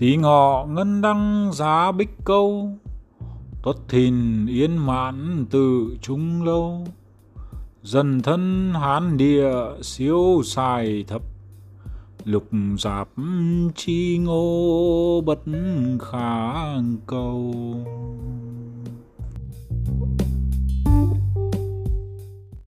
tí ngọ ngân đăng giá bích câu tuất thìn yên mãn tự trung lâu. Dần thân hán địa siêu xài thấp lục giáp chi ngô bất khả cầu.